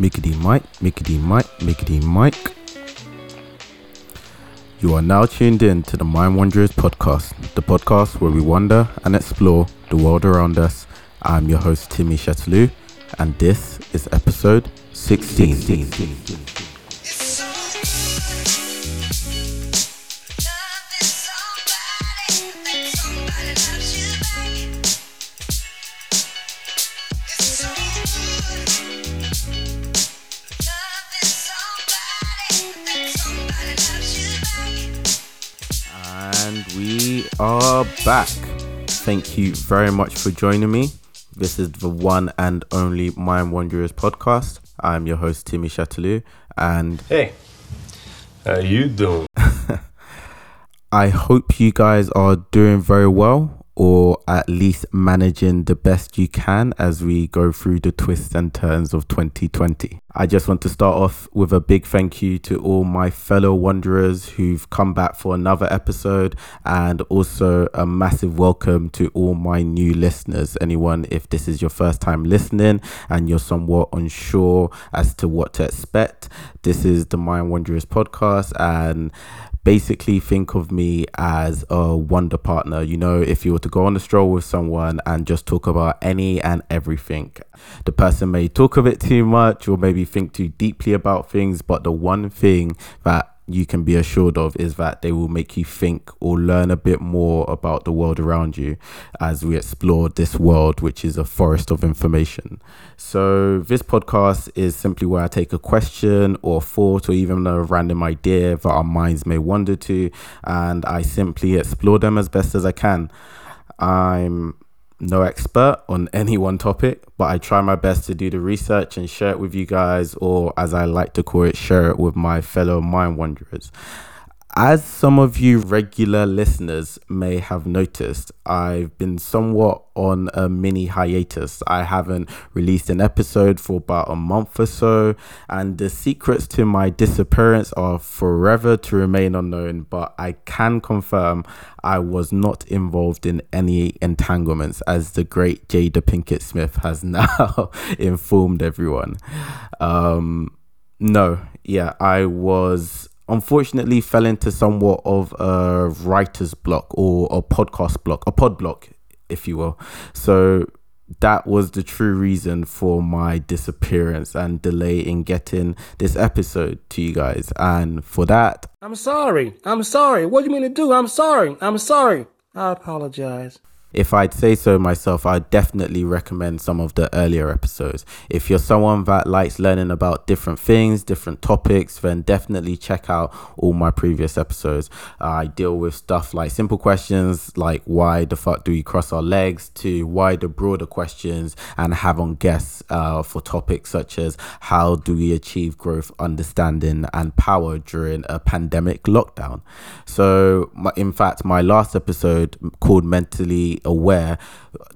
Mickey D Mike, Mickey D Mike, Mickey D Mike. You are now tuned in to the Mind Wanderers podcast, the podcast where we wander and explore the world around us. I'm your host, Timmy Chatelier, and this is episode 16. 16. Thank you very much for joining me. This is the one and only Mind Wanderers podcast. I'm your host Timmy Chatelier, and Hey, how you doing? I hope you guys are doing very well, or at least managing the best you can as we go through the twists and turns of 2020. I just want to start off with a big thank you to all my fellow wanderers who've come back for another episode, and also a massive welcome to all my new listeners. Anyone, if this is your first time listening and you're somewhat unsure as to what to expect, this is the Mind Wanderers podcast, and basically think of me as a wonder partner. You know, if you were to go on a stroll with someone and just talk about any and everything, the person may talk of it too much or maybe think too deeply about things, but the one thing that you can be assured of is that they will make you think or learn a bit more about the world around you as we explore this world, which is a forest of information. So, this podcast is simply where I take a question or thought or even a random idea that our minds may wander to, and I simply explore them as best as I can. I'm no expert on any one topic, but I try my best to do the research and share it with you guys, or as I like to call it, share it with my fellow mind wanderers. As some of you regular listeners may have noticed, I've been somewhat on a mini hiatus. I haven't released an episode for about a month or so, and the secrets to my disappearance are forever to remain unknown. But I can confirm I was not involved in any entanglements, as the great Jada Pinkett Smith has now informed everyone. Um, no, yeah, I was unfortunately fell into somewhat of a writer's block or a podcast block, a pod block, if you will. So that was the true reason for my disappearance and delay in getting this episode to you guys. And for that, I'm sorry. I'm sorry. What do you mean to do? I'm sorry. I'm sorry. I apologize. If I'd say so myself, I'd definitely recommend some of the earlier episodes. If you're someone that likes learning about different things, different topics, then definitely check out all my previous episodes. I deal with stuff like simple questions like why the fuck do we cross our legs to wider, broader questions and have on guests uh, for topics such as how do we achieve growth, understanding, and power during a pandemic lockdown. So, in fact, my last episode called Mentally Aware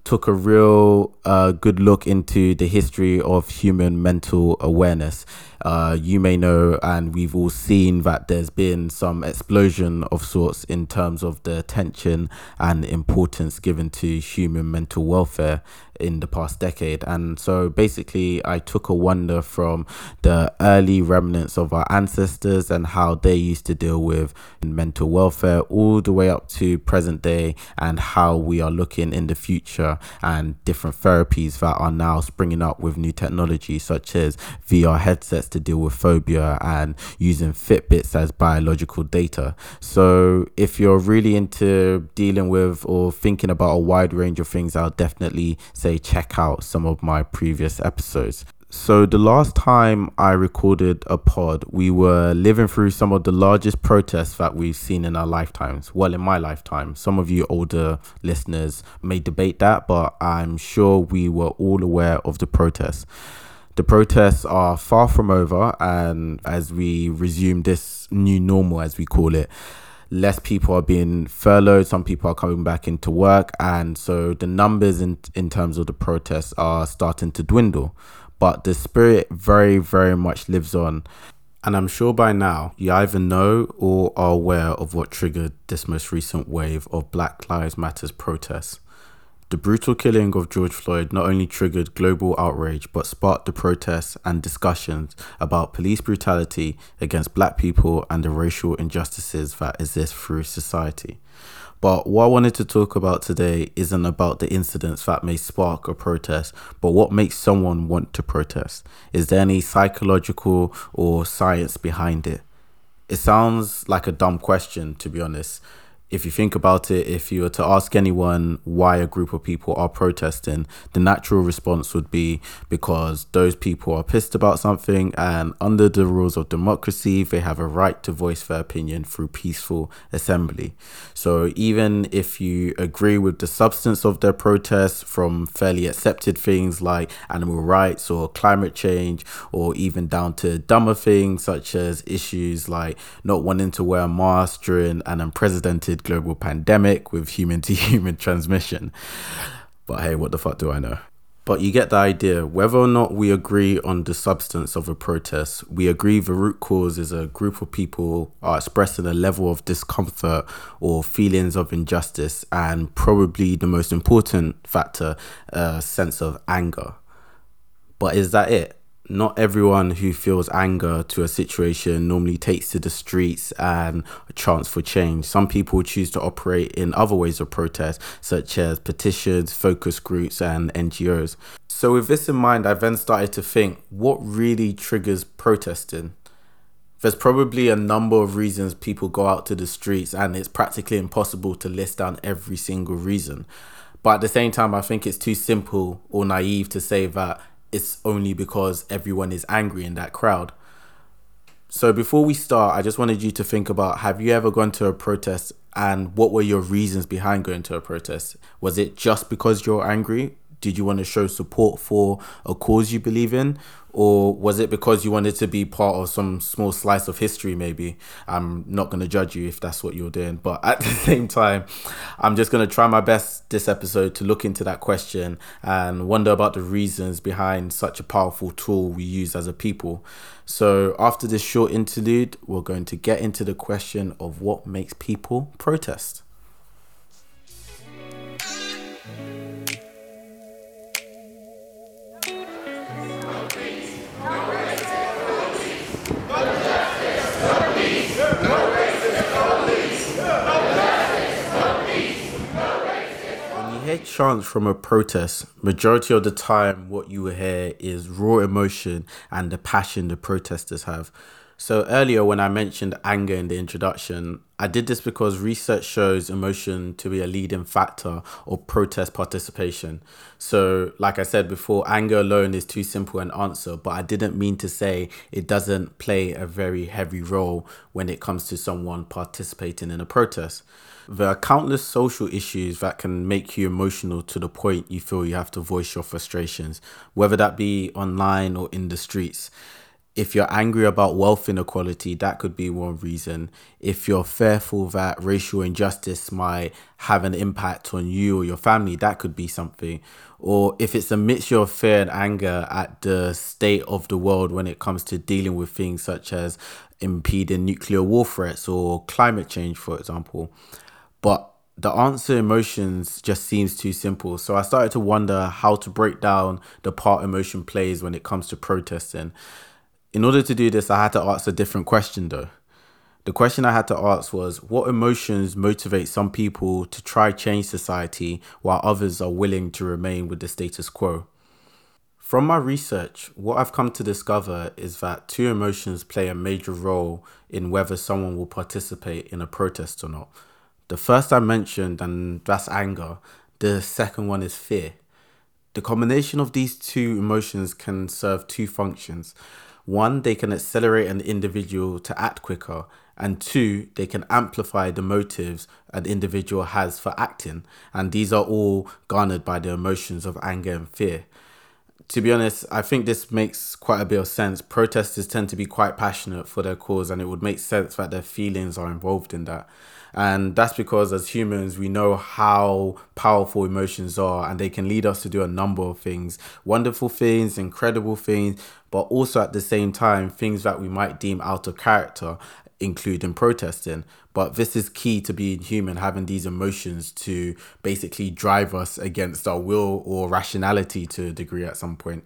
took a real uh, good look into the history of human mental awareness. Uh, you may know, and we've all seen that there's been some explosion of sorts in terms of the attention and importance given to human mental welfare in the past decade. And so basically, I took a wonder from the early remnants of our ancestors and how they used to deal with mental welfare all the way up to present day and how we are looking in the future and different therapies that are now springing up with new technology, such as VR headsets to deal with phobia and using Fitbits as biological data. So, if you're really into dealing with or thinking about a wide range of things, I'll definitely say check out some of my previous episodes. So, the last time I recorded a pod, we were living through some of the largest protests that we've seen in our lifetimes. Well, in my lifetime. Some of you older listeners may debate that, but I'm sure we were all aware of the protests. The protests are far from over, and as we resume this new normal, as we call it, less people are being furloughed some people are coming back into work and so the numbers in in terms of the protests are starting to dwindle but the spirit very very much lives on and I'm sure by now you either know or are aware of what triggered this most recent wave of Black Lives Matters protests. The brutal killing of George Floyd not only triggered global outrage but sparked the protests and discussions about police brutality against black people and the racial injustices that exist through society. But what I wanted to talk about today isn't about the incidents that may spark a protest, but what makes someone want to protest. Is there any psychological or science behind it? It sounds like a dumb question, to be honest if you think about it, if you were to ask anyone why a group of people are protesting, the natural response would be because those people are pissed about something, and under the rules of democracy, they have a right to voice their opinion through peaceful assembly. So, even if you agree with the substance of their protests from fairly accepted things like animal rights or climate change, or even down to dumber things such as issues like not wanting to wear a mask during an unprecedented global pandemic with human to human transmission. But hey, what the fuck do I know? But you get the idea. Whether or not we agree on the substance of a protest, we agree the root cause is a group of people are expressing a level of discomfort or feelings of injustice, and probably the most important factor, a sense of anger. But is that it? Not everyone who feels anger to a situation normally takes to the streets and a chance for change. Some people choose to operate in other ways of protest, such as petitions, focus groups, and NGOs. So, with this in mind, I then started to think what really triggers protesting? There's probably a number of reasons people go out to the streets, and it's practically impossible to list down every single reason. But at the same time, I think it's too simple or naive to say that it's only because everyone is angry in that crowd. So before we start, I just wanted you to think about have you ever gone to a protest and what were your reasons behind going to a protest? Was it just because you're angry? Did you want to show support for a cause you believe in? Or was it because you wanted to be part of some small slice of history maybe? I'm not going to judge you if that's what you're doing but at the same time i'm just going to try my best this episode to look into that question and wonder about the reasons behind such a powerful tool we use as a people. So after this short interlude we're going to get into the question of what makes people protest hear chants from a protest, majority of the time, what you will hear is raw emotion and the passion the protesters have. So, earlier when I mentioned anger in the introduction, I did this because research shows emotion to be a leading factor of protest participation. So, like I said before, anger alone is too simple an answer, but I didn't mean to say it doesn't play a very heavy role when it comes to someone participating in a protest. There are countless social issues that can make you emotional to the point you feel you have to voice your frustrations, whether that be online or in the streets. If you're angry about wealth inequality, that could be one reason. If you're fearful that racial injustice might have an impact on you or your family, that could be something. Or if it's a mixture of fear and anger at the state of the world when it comes to dealing with things such as impeding nuclear war threats or climate change, for example. But the answer emotions just seems too simple. So I started to wonder how to break down the part emotion plays when it comes to protesting. In order to do this, I had to ask a different question though. The question I had to ask was what emotions motivate some people to try change society while others are willing to remain with the status quo? From my research, what I've come to discover is that two emotions play a major role in whether someone will participate in a protest or not. The first I mentioned, and that's anger. The second one is fear. The combination of these two emotions can serve two functions. One, they can accelerate an individual to act quicker, and two, they can amplify the motives an individual has for acting, and these are all garnered by the emotions of anger and fear. To be honest, I think this makes quite a bit of sense. Protesters tend to be quite passionate for their cause, and it would make sense that their feelings are involved in that. And that's because as humans, we know how powerful emotions are and they can lead us to do a number of things wonderful things, incredible things, but also at the same time, things that we might deem out of character including protesting. But this is key to being human, having these emotions to basically drive us against our will or rationality to a degree at some point.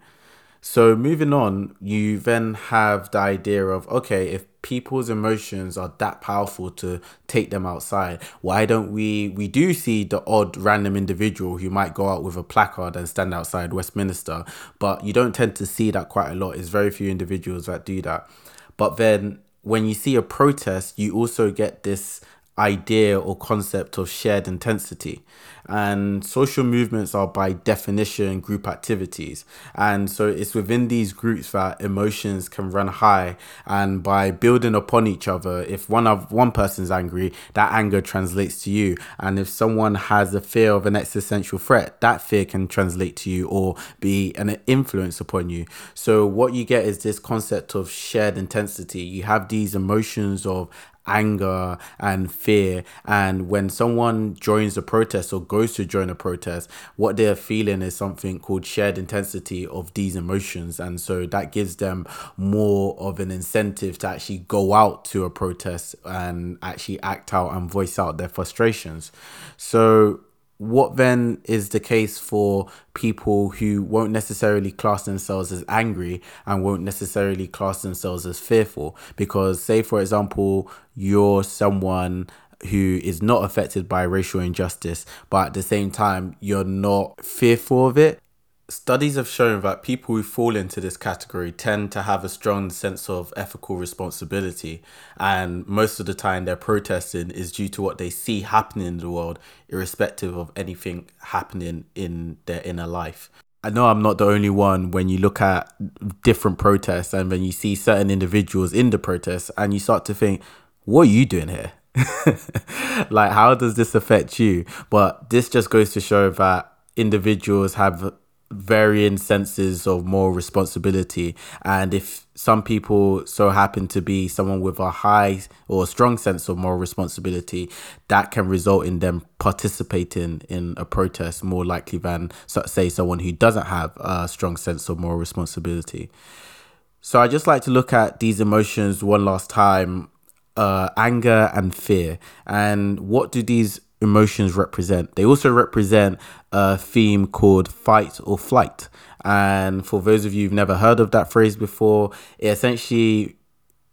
So moving on, you then have the idea of okay, if people's emotions are that powerful to take them outside, why don't we we do see the odd random individual who might go out with a placard and stand outside Westminster, but you don't tend to see that quite a lot. It's very few individuals that do that. But then when you see a protest, you also get this idea or concept of shared intensity. And social movements are by definition group activities. And so it's within these groups that emotions can run high. And by building upon each other, if one of one person's angry, that anger translates to you. And if someone has a fear of an existential threat, that fear can translate to you or be an influence upon you. So what you get is this concept of shared intensity. You have these emotions of anger and fear. And when someone joins a protest or goes to join a protest, what they're feeling is something called shared intensity of these emotions. And so that gives them more of an incentive to actually go out to a protest and actually act out and voice out their frustrations. So what then is the case for people who won't necessarily class themselves as angry and won't necessarily class themselves as fearful? Because, say, for example, you're someone who is not affected by racial injustice, but at the same time, you're not fearful of it Studies have shown that people who fall into this category tend to have a strong sense of ethical responsibility, and most of the time, their protesting is due to what they see happening in the world, irrespective of anything happening in their inner life. I know I'm not the only one when you look at different protests and when you see certain individuals in the protests, and you start to think, what are you doing here? like, how does this affect you? But this just goes to show that individuals have varying senses of moral responsibility. And if some people so happen to be someone with a high or a strong sense of moral responsibility that can result in them participating in a protest more likely than say someone who doesn't have a strong sense of moral responsibility. So i just like to look at these emotions one last time uh, anger and fear. And what do these emotions represent. They also represent a theme called fight or flight. And for those of you who've never heard of that phrase before, it essentially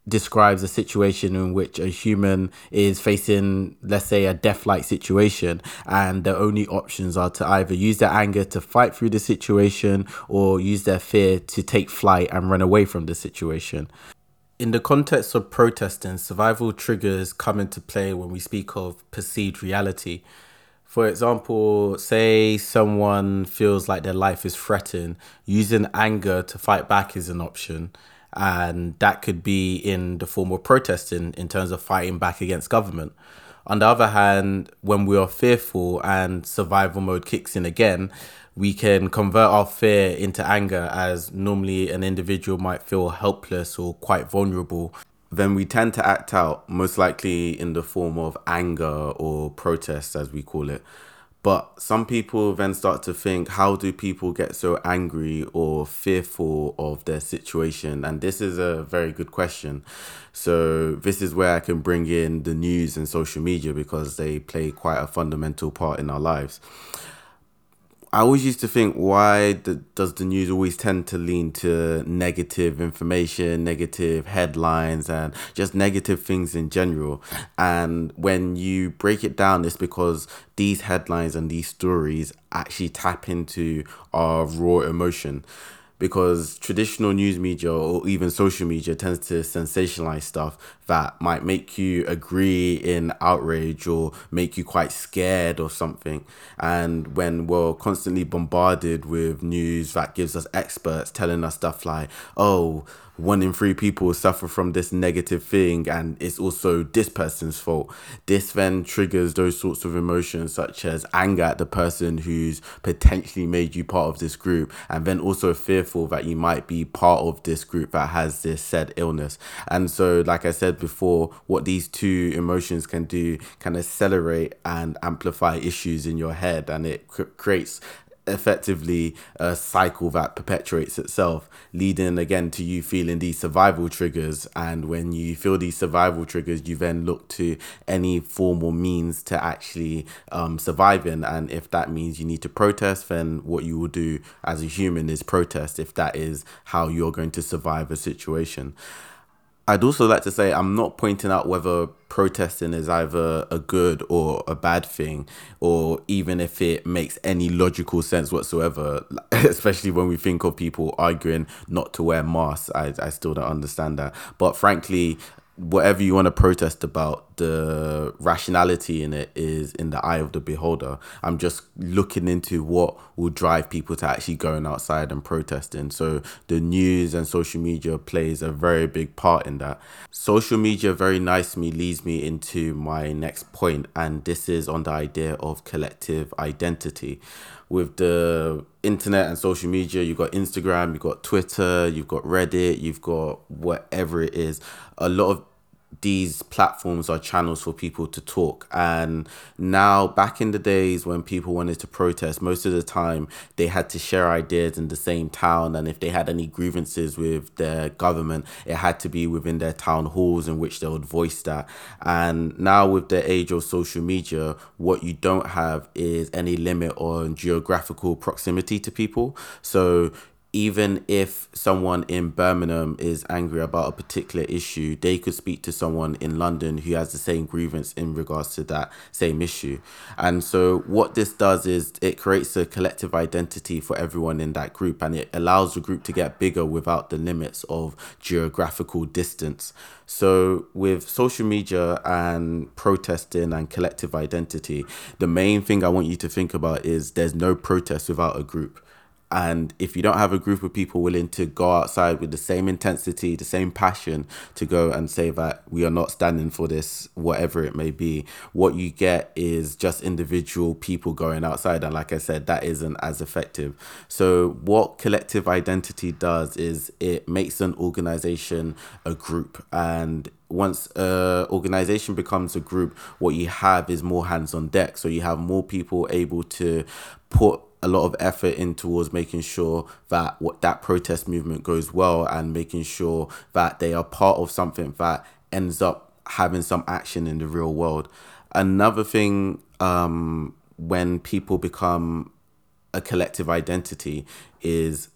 describes a situation in which a human is facing, let's say, a death like situation, and the only options are to either use their anger to fight through the situation or use their fear to take flight and run away from the situation in the context of protesting, survival triggers come into play when we speak of perceived reality. For example, say someone feels like their life is threatened, using anger to fight back is an option. And that could be in the form of protesting in terms of fighting back against government. On the other hand, when we are fearful and survival mode kicks in again, we can convert our fear into anger as normally an individual might feel helpless or quite vulnerable. Then we tend to act out most likely in the form of anger or protest as we call it. But some people then start to think how do people get so angry or fearful of their situation? And this is a very good question. So this is where i can bring in the news and social media because they play quite a fundamental part in our lives I always used to think, why the, does the news always tend to lean to negative information, negative headlines, and just negative things in general? And when you break it down, it's because these headlines and these stories actually tap into our raw emotion because traditional news media or even social media tends to sensationalize stuff that might make you agree in outrage or make you quite scared or something. And when we're constantly bombarded with news that gives us experts telling us stuff like, oh, one in three people suffer from this negative thing and it's also this person's fault. This then triggers those sorts of emotions such as anger at the person who's potentially made you part of this group and then also fearful that you might be part of this group that has this said illness. And so like I said before, what these two emotions can do can accelerate and amplify issues in your head and it cr- creates effectively a cycle that perpetuates itself, leading again to you feeling these survival triggers. And when you feel these survival triggers, you then look to any form or means to actually um, survive in. And if that means you need to protest, then what you will do as a human is protest if that is how you're going to survive a situation. I'd also like to say I'm not pointing out whether protesting is either a good or a bad thing, or even if it makes any logical sense whatsoever, especially when we think of people arguing not to wear masks. I, I still don't understand that. But frankly, whatever you want to protest about, the rationality in it is in the eye of the beholder. I'm just looking into what will drive people to actually going outside and protesting. So the news and social media plays a very big part in that. Social media very nicely leads me into my next point, and this is on the idea of collective identity with the internet and social media you've got instagram you've got twitter you've got reddit you've got whatever it is. A lot of these platforms are channels for people to talk. And now, back in the days when people wanted to protest, most of the time they had to share ideas in the same town. And if they had any grievances with their government, it had to be within their town halls in which they would voice that. And now, with the age of social media, what you don't have is any limit on geographical proximity to people. So even if someone in Birmingham is angry about a particular issue, they could speak to someone in London who has the same grievance in regards to that same issue. And so, what this does is it creates a collective identity for everyone in that group and it allows the group to get bigger without the limits of geographical distance. So, with social media and protesting and collective identity, the main thing I want you to think about is there's no protest without a group and if you don't have a group of people willing to go outside with the same intensity, the same passion to go and say that we are not standing for this, whatever it may be, what you get is just individual people going outside. And like I said, that isn't as effective. So, what collective identity does is it makes an organization a group. And once a organization becomes a group, what you have is more hands on deck. So, you have more people able to put a lot of effort in towards making sure that what that protest movement goes well and making sure that they are part of something that ends up having some action in the real world. Another thing um, when people become a collective identity is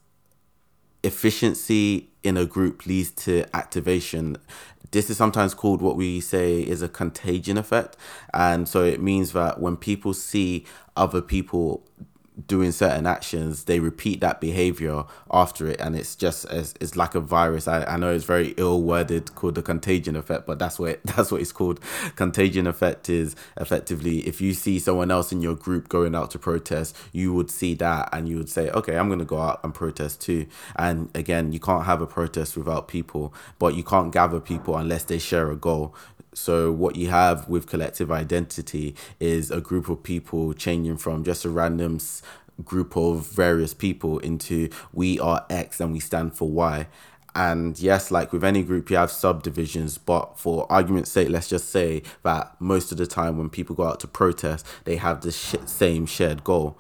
efficiency in a group leads to activation. This is sometimes called what we say is a contagion effect. And so it means that when people see other people doing certain actions, they repeat that behavior after it, and it's just it's, it's like a virus. I, I know it's very ill worded, called the contagion effect, but that's what it, that's what it's called. Contagion effect is effectively if you see someone else in your group going out to protest, you would see that and you would say, okay, I'm gonna go out and protest too. And again, you can't have a protest without people, but you can't gather people unless they share a goal. So what you have with collective identity is a group of people changing from just a random group of various people into we are X and we stand for Y. And yes, like with any group, you have subdivisions, but for argument's sake, let's just say that most of the time when people go out to protest, they have the sh- same shared goal.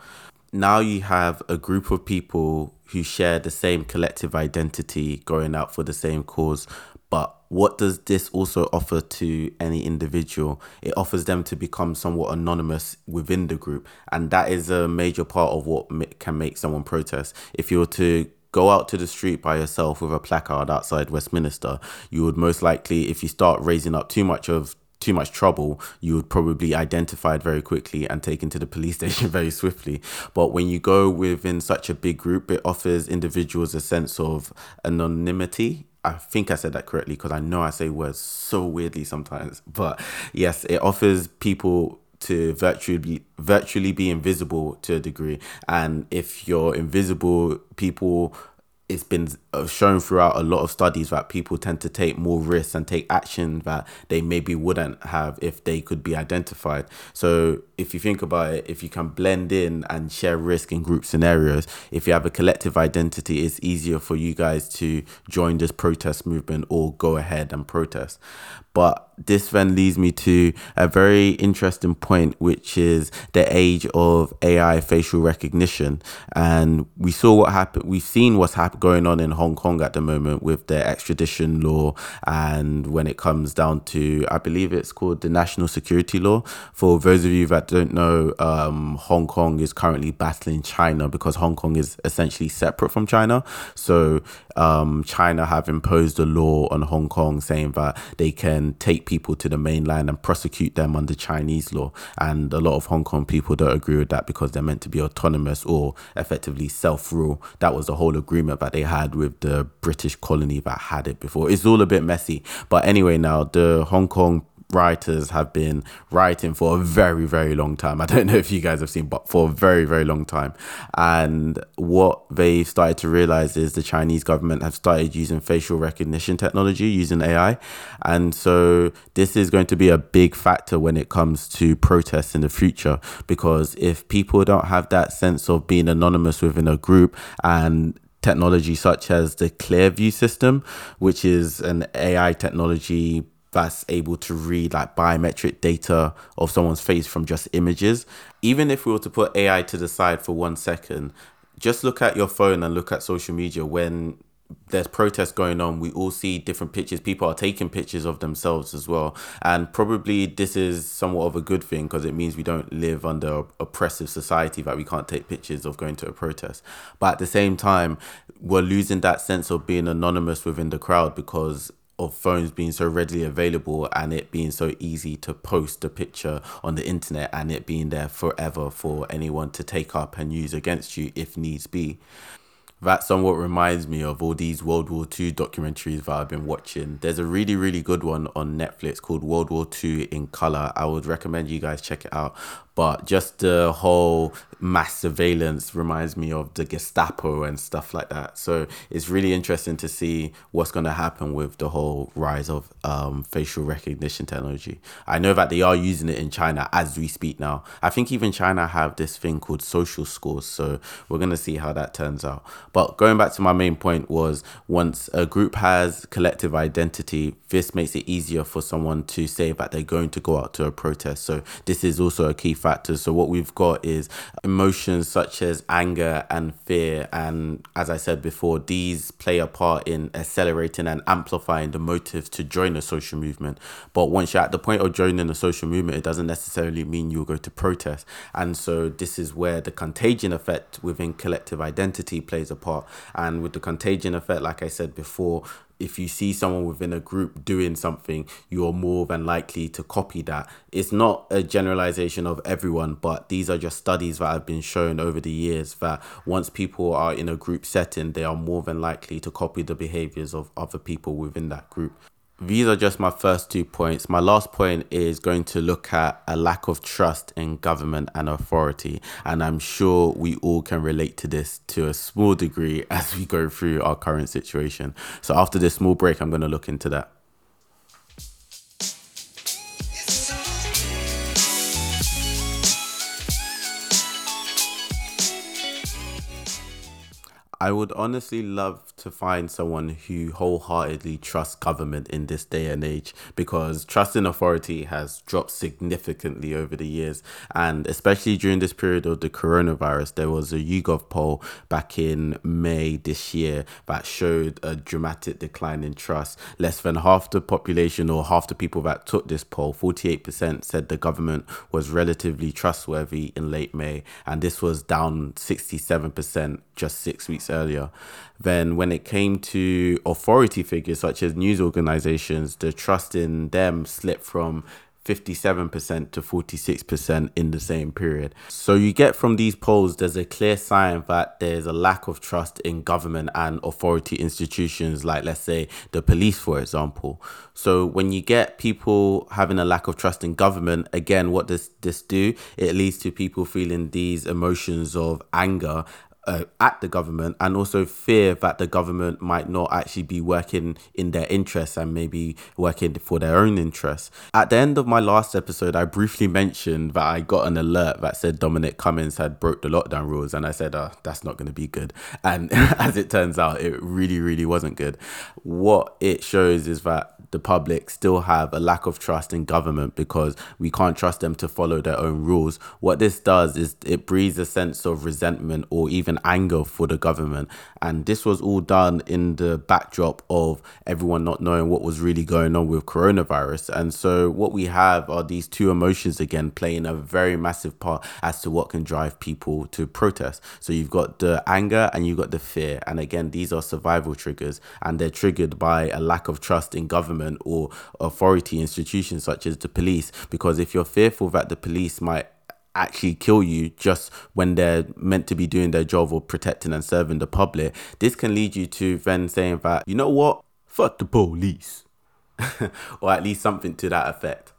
Now you have a group of people who share the same collective identity going out for the same cause, but what does this also offer to any individual? It offers them to become somewhat anonymous within the group. And that is a major part of what can make someone protest. If you were to go out to the street by yourself with a placard outside Westminster, you would most likely, if you start raising up too much of too much trouble, you would probably identified very quickly and taken to the police station very swiftly. But when you go within such a big group, it offers individuals a sense of anonymity I think I said that correctly because I know I say words so weirdly sometimes. But yes, it offers people to virtually be, virtually be invisible to a degree. And if you're invisible, people it's been uh, shown throughout a lot of studies that people tend to take more risks and take action that they maybe wouldn't have if they could be identified. So if you think about it, if you can blend in and share risk in group scenarios, if you have a collective identity, it's easier for you guys to join this protest movement or go ahead and protest. But this then leads me to a very interesting point, which is the age of AI facial recognition. And we saw what happened. We've seen what's happened going on in Hong Kong at the moment with the extradition law. And when it comes down to, I believe it's called the national security law. For those of you that don't know, um, Hong Kong is currently battling China because Hong Kong is essentially separate from China. So um, China have imposed a law on Hong Kong saying that they can take people to the mainland and prosecute them under Chinese law. And a lot of Hong Kong people don't agree with that because they're meant to be autonomous or effectively self rule. That was the whole agreement that they had with the British colony that had it before. It's all a bit messy. But anyway, now the Hong Kong writers have been writing for a very, very long time. I don't know if you guys have seen, but for a very, very long time. And what they started to realize is the Chinese government have started using facial recognition technology, using AI. And so this is going to be a big factor when it comes to protests in the future, because if people don't have that sense of being anonymous within a group and technology such as the Clearview system, which is an AI technology that's able to read like biometric data of someone's face from just images. Even if we were to put AI to the side for one second, just look at your phone and look at social media. When there's protests going on we all see different pictures. People are taking pictures of themselves as well. And probably this is somewhat of a good thing because it means we don't live under oppressive society that we can't take pictures of going to a protest. But at the same time we're losing that sense of being anonymous within the crowd because of phones being so readily available and it being so easy to post a picture on the internet and it being there forever for anyone to take up and use against you if needs be that somewhat reminds me of all these World War II documentaries that I've been watching. There's a really, really good one on Netflix called World War II in Color. I would recommend you guys check it out. But just the whole mass surveillance reminds me of the Gestapo and stuff like that. So it's really interesting to see what's going to happen with the whole rise of um, facial recognition technology. I know that they are using it in China as we speak now. I think even China have this thing called social scores. So we're going to see how that turns out. But going back to my main point was once a group has collective identity, this makes it easier for someone to say that they're going to go out to a protest. So this is also a key factors. So what we've got is emotions such as anger and fear. And as I said before, these play a part in accelerating and amplifying the motives to join a social movement. But once you're at the point of joining a social movement, it doesn't necessarily mean you'll go to protest. And so this is where the contagion effect within collective identity plays a part. And with the contagion effect, like I said before, if you see someone within a group doing something, you're more than likely to copy that. It's not a generalization of everyone, but these are just studies that have been shown over the years that once people are in a group setting, they are more than likely to copy the behaviors of other people within that group these are just my first two points. My last point is going to look at a lack of trust in government and authority. And I'm sure we all can relate to this to a small degree as we go through our current situation. So, after this small break, I'm going to look into that. I would honestly love to find someone who wholeheartedly trusts government in this day and age because trust in authority has dropped significantly over the years. And especially during this period of the coronavirus, there was a YouGov poll back in May this year that showed a dramatic decline in trust. Less than half the population or half the people that took this poll, 48%, said the government was relatively trustworthy in late May. And this was down 67% just six weeks earlier. Then, when it came to authority figures such as news organizations, the trust in them slipped from 57% to 46% in the same period. So you get from these polls, there's a clear sign that there's a lack of trust in government and authority institutions, like let's say the police, for example. So when you get people having a lack of trust in government, again, what does this do? It leads to people feeling these emotions of anger uh, at the government and also fear that the government might not actually be working in their interests and maybe working for their own interests. At the end of my last episode, I briefly mentioned that I got an alert that said Dominic Cummings had broke the lockdown rules, and I said, oh, that's not going to be good. And as it turns out, it really, really wasn't good. What it shows is that the public still have a lack of trust in government because we can't trust them to follow their own rules. What this does is it breeds a sense of resentment or even anger for the government. And this was all done in the backdrop of everyone not knowing what was really going on with coronavirus. And so what we have are these two emotions again playing a very massive part as to what can drive people to protest. So you've got the anger and you've got the fear. And again, these are survival triggers and they're triggered by a lack of trust in government or authority institutions such as the police. Because if you're fearful that the police might actually kill you just when they're meant to be doing their job of protecting and serving the public, this can lead you to then saying that, you know what, fuck the police. or at least something to that effect.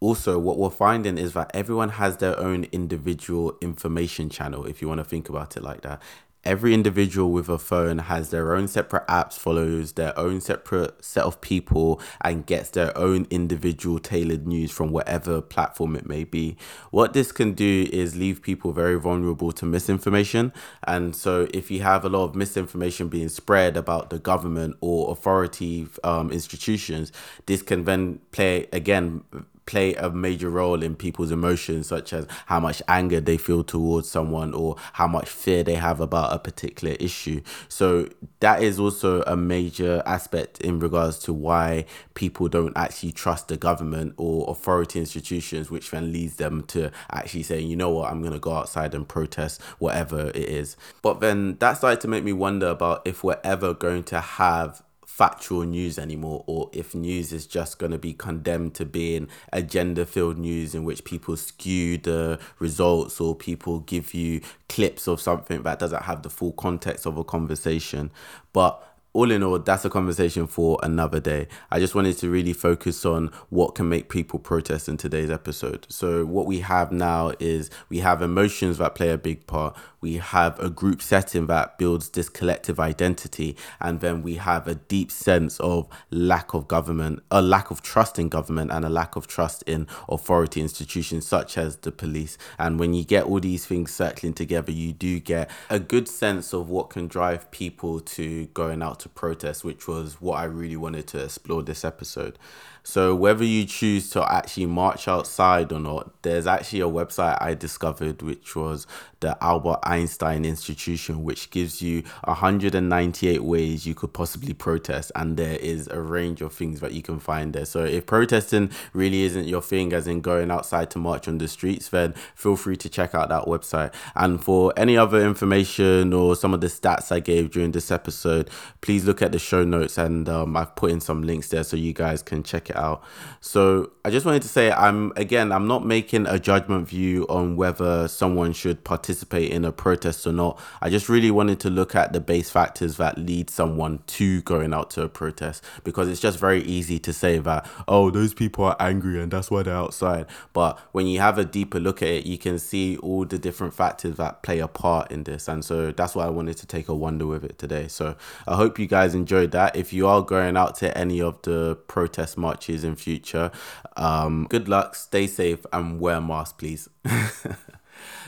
Also, what we're finding is that everyone has their own individual information channel, if you want to think about it like that every individual with a phone has their own separate apps, follows their own separate set of people, and gets their own individual tailored news from whatever platform it may be. What this can do is leave people very vulnerable to misinformation. And so, if you have a lot of misinformation being spread about the government or authority um, institutions, this can then play again play a major role in people's emotions, such as how much anger they feel towards someone or how much fear they have about a particular issue. So, that is also a major aspect in regards to why people don't actually trust the government or authority institutions, which then leads them to actually saying, you know what, I'm going to go outside and protest whatever it is. But then that started to make me wonder about if we're ever going to have factual news anymore or if news is just going to be condemned to being agenda filled news in which people skew the results or people give you clips of something that doesn't have the full context of a conversation. But all in all, that's a conversation for another day. I just wanted to really focus on what can make people protest in today's episode. So, what we have now is we have emotions that play a big part we have a group setting that builds this collective identity, and then we have a deep sense of lack of government, a lack of trust in government, and a lack of trust in authority institutions such as the police. And when you get all these things circling together, you do get a good sense of what can drive people to going out to protest, which was what I really wanted to explore this episode. So whether you choose to actually march outside or not, there's actually a website I discovered which was the Albert Einstein Institution, which gives you 198 ways you could possibly protest, and there is a range of things that you can find there. So if protesting really isn't your thing, as in going outside to march on the streets, then feel free to check out that website. And for any other information or some of the stats I gave during this episode, please look at the show notes, and um, I've put in some links there so you guys can check it out. So I just wanted to say I'm again I'm not making a judgment view on whether someone should participate in a protest or not. I just really wanted to look at the base factors that lead someone to going out to a protest because it's just very easy to say that oh those people are angry and that's why they're outside. But when you have a deeper look at it, you can see all the different factors that play a part in this. And so that's why I wanted to take a wonder with it today. So I hope you guys enjoyed that. If you are going out to any of the protest marches in future. Um, good luck, stay safe, and wear masks, please.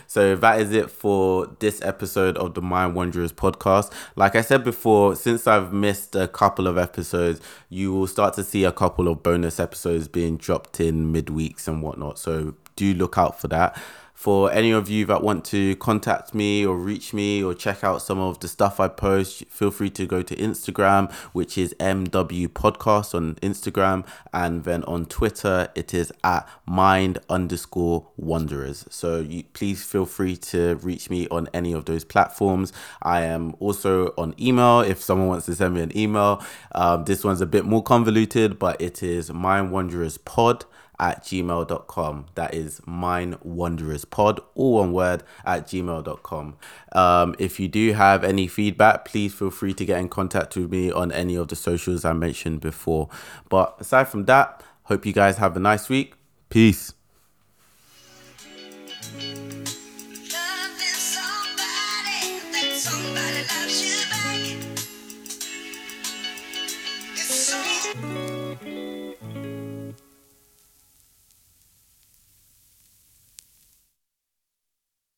So that is it for this episode of the Mind Wanderers podcast. Like I said before, since I've missed a couple of episodes, you will start to see a couple of bonus episodes being dropped in midweeks and whatnot. So do look out for that for any of you that want to contact me or reach me or check out some of the stuff I post, feel free to go to Instagram, which is MW Podcast on Instagram, and then on Twitter it is at mind underscore wanderers. So you please feel free to reach me on any of those platforms. I am also on email if someone wants to send me an email. Um, this one's a bit more convoluted, but it is mindwandererspod at gmail.com. That is mine all one word at gmail.com. Um, if you do have any feedback, please feel free to get in contact with me on any of the socials I mentioned before. But aside from that, hope you guys have a nice week. Peace.